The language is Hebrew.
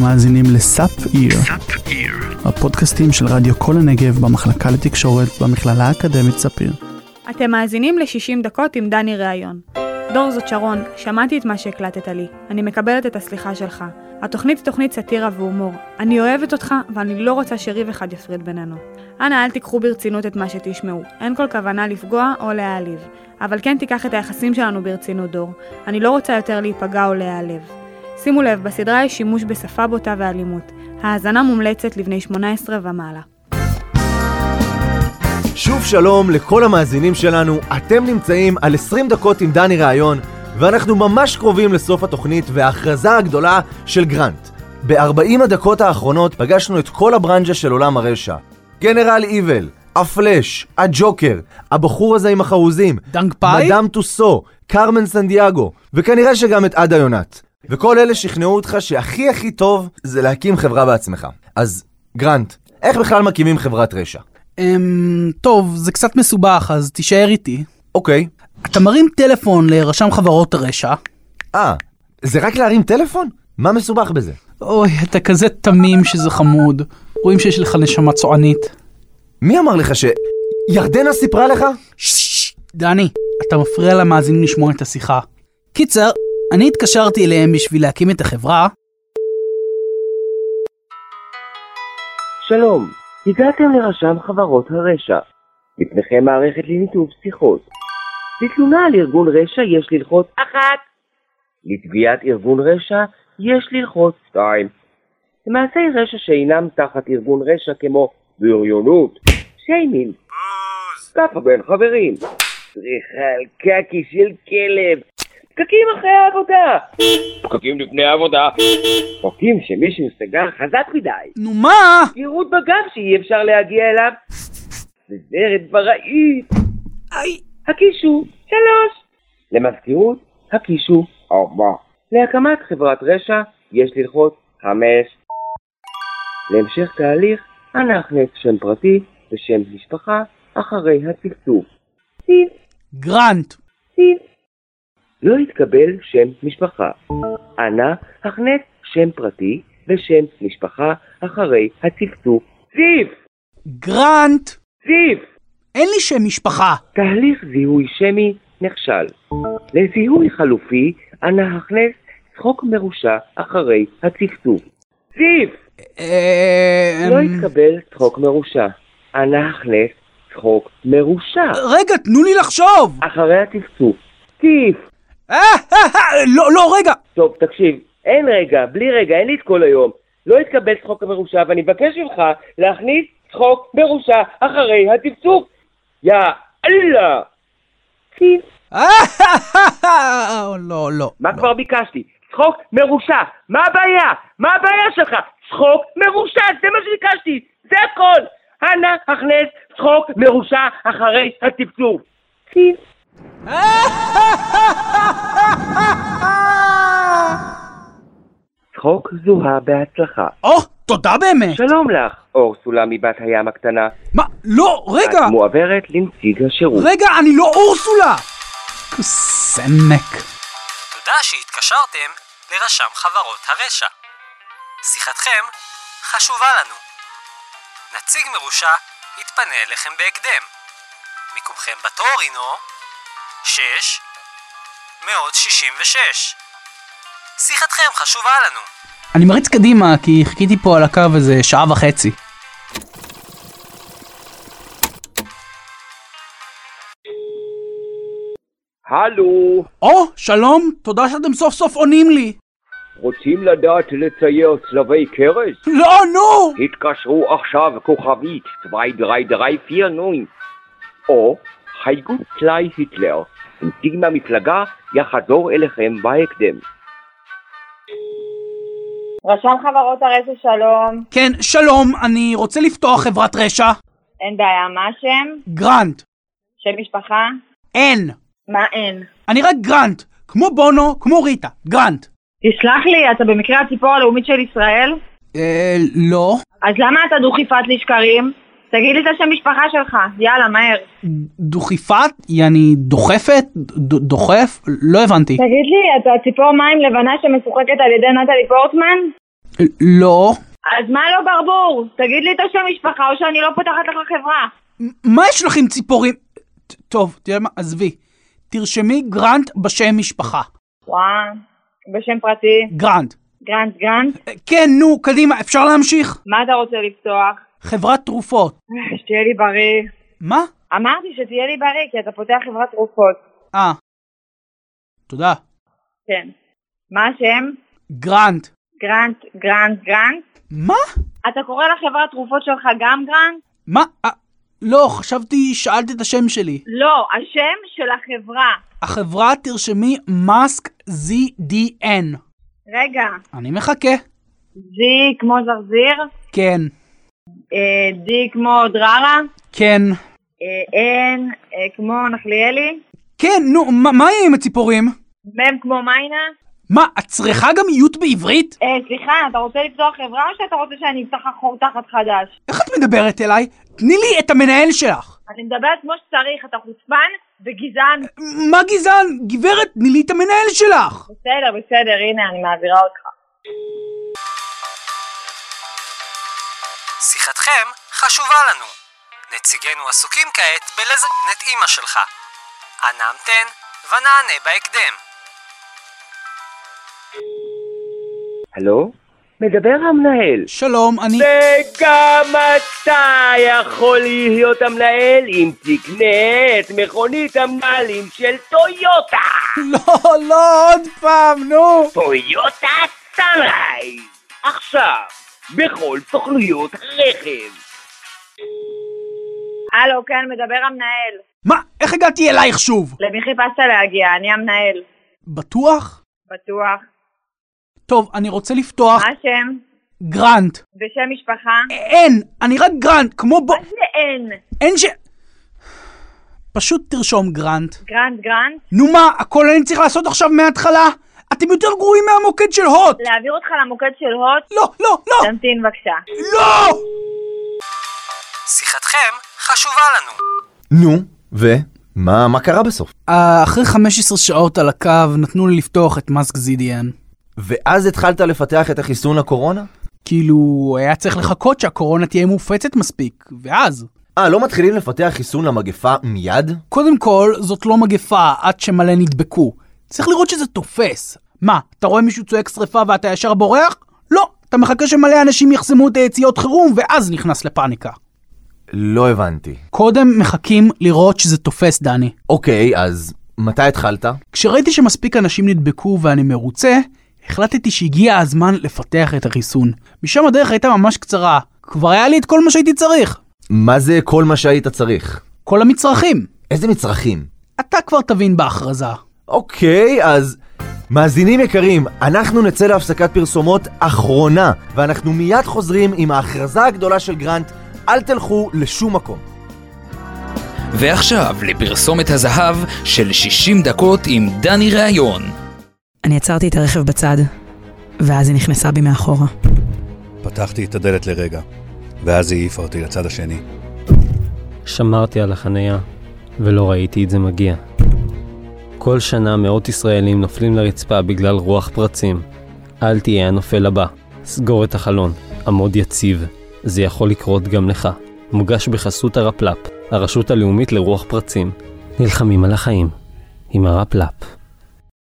אתם מאזינים לסאפ איר, הפודקאסטים של רדיו כל הנגב במחלקה לתקשורת במכללה האקדמית ספיר. אתם מאזינים ל-60 דקות עם דני ראיון. דור זאת שרון, שמעתי את מה שהקלטת לי. אני מקבלת את הסליחה שלך. התוכנית היא תוכנית סאטירה והומור. אני אוהבת אותך, ואני לא רוצה שריב אחד יפריד בינינו. אנא אל תיקחו ברצינות את מה שתשמעו. אין כל כוונה לפגוע או להעליב. אבל כן תיקח את היחסים שלנו ברצינות, דור. אני לא רוצה יותר להיפגע או להיעלב. שימו לב, בסדרה יש שימוש בשפה בוטה ואלימות. האזנה מומלצת לבני 18 ומעלה. שוב שלום לכל המאזינים שלנו, אתם נמצאים על 20 דקות עם דני ראיון, ואנחנו ממש קרובים לסוף התוכנית וההכרזה הגדולה של גרנט. ב-40 הדקות האחרונות פגשנו את כל הברנז'ה של עולם הרשע. גנרל איבל, הפלאש, הג'וקר, הבחור הזה עם החרוזים, דנק פאי? מדאם טוסו, קרמן סנדיאגו, וכנראה שגם את עדה יונת. וכל אלה שכנעו אותך שהכי הכי טוב זה להקים חברה בעצמך. אז גרנט, איך בכלל מקימים חברת רשע? אמ... טוב, זה קצת מסובך, אז תישאר איתי. אוקיי. אתה מרים טלפון לרשם חברות הרשע. אה, זה רק להרים טלפון? מה מסובך בזה? אוי, אתה כזה תמים שזה חמוד. רואים שיש לך נשמה צוענית. מי אמר לך ש... ירדנה סיפרה לך? ששש, דני, אתה מפריע למאזינים לשמוע את השיחה. קיצר, אני התקשרתי אליהם בשביל להקים את החברה, שלום, הגעתם לרשם חברות הרשע. לפניכם מערכת לניתוב שיחות. לתלונה על ארגון רשע יש ללחוץ אחת. לתביעת ארגון רשע יש ללחוץ שתיים. למעשי רשע שאינם תחת ארגון רשע כמו בריונות, שיימינג, כאפה בין חברים, צריכה על קקי של כלב, פקקים אחרי העבודה, פקקים לפני העבודה, פקקים שמישהו סגר חזק מדי. נו מה? גירות בגב שאי אפשר להגיע אליו. וזרת בראית. איי, הקישו, שלוש. למזכירות, הקישו, ארבע. להקמת חברת רשע, יש ללחוץ חמש. להמשך תהליך, אנא הכנס שם פרטי ושם משפחה אחרי הצפצוף. גרנט. סיב. לא התקבל שם משפחה. אנא הכנס שם פרטי ושם משפחה אחרי הצפצוף. סיב! גרנט. סיב! אין לי שם משפחה. תהליך זיהוי שמי נכשל. לזיהוי חלופי, אנא הכנס צחוק מרושע אחרי הצפצוף. סיב! אה... לא התקבל צחוק מרושע. אנא הכנס צחוק מרושע רגע, תנו לי לחשוב. אחרי הצפצוף. סיב! אה, אה, אה, לא, לא, רגע. טוב, תקשיב, אין רגע, בלי רגע, אין לי את כל היום. לא התקבל צחוק מרושע, ואני מבקש ממך להכניס צחוק מרושע אחרי הצפצוף. יא אללה! אה, לא, לא. מה לא. כבר ביקשתי? צחוק מרושע. מה הבעיה? מה הבעיה שלך? צחוק מרושע, זה מה שביקשתי. זה הכל. אנא הכנס צחוק מרושע אחרי הצפצוף. סיב. צחוק זוהה בהצלחה. או, תודה באמת. שלום לך, אור סולמי בת הים הקטנה. מה? לא, רגע. את מועברת לנציג השירות. רגע, אני לא אורסולה. סמק. תודה שהתקשרתם לרשם חברות הרשע. שיחתכם חשובה לנו. נציג מרושע יתפנה אליכם בהקדם. מיקומכם בתור הינו 6 166. שיחתכם חשובה לנו. אני מריץ קדימה, כי חיכיתי פה על הקו איזה שעה וחצי. הלו, או, שלום, תודה שאתם סוף סוף עונים לי. רוצים לדעת לצייר צלבי קרס? לא, נו! התקשרו עכשיו כוכבית 2349 או חייגו טלאי היטלר. נציג מהמפלגה יחזור אליכם בהקדם. רשם חברות הרשע שלום, כן, שלום, אני רוצה לפתוח חברת רשע. אין בעיה, מה השם? גרנט. שם משפחה? אין. מה אין? אני רק גרנט. כמו בונו, כמו ריטה. גרנט. תסלח לי, אתה במקרה הציפור הלאומית של ישראל? אה, לא. אז למה אתה דוכיפת לי שקרים? תגיד לי את השם משפחה שלך, יאללה, מהר. דוכיפת? יעני דוחפת? דוחף? לא הבנתי. תגיד לי, אתה ציפור מים לבנה שמשוחקת על ידי נטלי פורטמן? לא. אז מה לא ברבור? תגיד לי את השם משפחה או שאני לא פותחת לך חברה. מה יש לך עם ציפורים? טוב, תראה מה, עזבי. תרשמי גרנט בשם משפחה. וואו, בשם פרטי, גרנט. גרנט גרנט. אה, כן, נו, קדימה, אפשר להמשיך? מה אתה רוצה לפתוח? חברת תרופות. שתהיה לי בריא. מה? אמרתי שתהיה לי בריא כי אתה פותח חברת תרופות. אה. תודה. כן. מה השם? גרנט. גרנט, גרנט, גרנט? מה? אתה קורא לחברת תרופות שלך גם גרנט? מה? אה, לא, חשבתי, שאלת את השם שלי. לא, השם של החברה. החברה תרשמי מאסק ZDN. רגע, אני מחכה. זי כמו זרזיר, כן, די כמו דררה, כן. אה, אין אה, כמו נחליאלי, כן, נו, מה, יהיה עם הציפורים? מם כמו מיינה. מה, את צריכה גם איות בעברית? אה, סליחה, אתה רוצה לפתוח חברה או שאתה רוצה שאני אפתח לך חור תחת חדש? איך את מדברת אליי? תני לי את המנהל שלך. אני מדברת כמו שצריך, אתה חוצפן וגזען. מה גזען? גברת, תני לי את המנהל שלך. בסדר, בסדר, הנה, אני מעבירה אותך. שיחתכם חשובה לנו. נציגינו עסוקים כעת בלזמן את אמא שלך. אנא המתן ונענה בהקדם. הלו? מדבר המנהל. שלום, אני... וגם אתה יכול להיות המנהל אם תקנה את מכונית המנהלים של טויוטה. לא, לא, עוד פעם, נו. Toyota Sunrise. עכשיו, בכל סוכנויות הרכב. הלו, כן, מדבר המנהל. מה, איך הגעתי אלייך שוב? למי חיפשת להגיע? אני המנהל. בטוח? בטוח. טוב, אני רוצה לפתוח מה השם? גרנט. בשם משפחה? אין, אני רק גרנט, כמו בו... מה זה אין? אין ש... פשוט תרשום גרנט. גרנט גרנט? נו מה, הכל אני צריך לעשות עכשיו מההתחלה? אתם יותר גרועים מהמוקד של הוט! להעביר אותך למוקד של הוט? לא, לא, לא, תמתין בבקשה. לא! שיחתכם חשובה לנו. נו, ו? מה, מה קרה בסוף? אה, אחרי 15 שעות על הקו נתנו לי לפתוח את מאסק ZDN. ואז התחלת לפתח את החיסון לקורונה? כאילו, היה צריך לחכות שהקורונה תהיה מופצת מספיק, ואז. אה, לא מתחילים לפתח חיסון למגפה מיד? קודם כל, זאת לא מגפה עד שמלא נדבקו. צריך לראות שזה תופס. מה, אתה רואה מישהו צועק שרפה ואתה ישר בורח? לא, אתה מחכה שמלא אנשים יחסמו את היציאות חירום ואז נכנס לפאניקה. לא הבנתי. קודם מחכים לראות שזה תופס, דני. אוקיי, אז מתי התחלת? כשראיתי שמספיק אנשים נדבקו ואני מרוצה, החלטתי שהגיע הזמן לפתח את החיסון. משם הדרך הייתה ממש קצרה. כבר היה לי את כל מה שהייתי צריך. מה זה כל מה שהיית צריך? כל המצרכים. איזה מצרכים? אתה כבר תבין בהכרזה. אוקיי, אז מאזינים יקרים, אנחנו נצא להפסקת פרסומות אחרונה, ואנחנו מיד חוזרים עם ההכרזה הגדולה של גרנט, אל תלכו לשום מקום. ועכשיו לפרסומת הזהב של 60 דקות עם דני ראיון. אני עצרתי את הרכב בצד, ואז היא נכנסה בי מאחורה. פתחתי את הדלת לרגע, ואז היא העיפה אותי לצד השני. שמרתי על החנייה, ולא ראיתי את זה מגיע. כל שנה מאות ישראלים נופלים לרצפה בגלל רוח פרצים. אל תהיה הנופל הבא. סגור את החלון, עמוד יציב. זה יכול לקרות גם לך. מוגש בחסות הרפל"פ, הרשות הלאומית לרוח פרצים. נלחמים על החיים. עם הרפל"פ.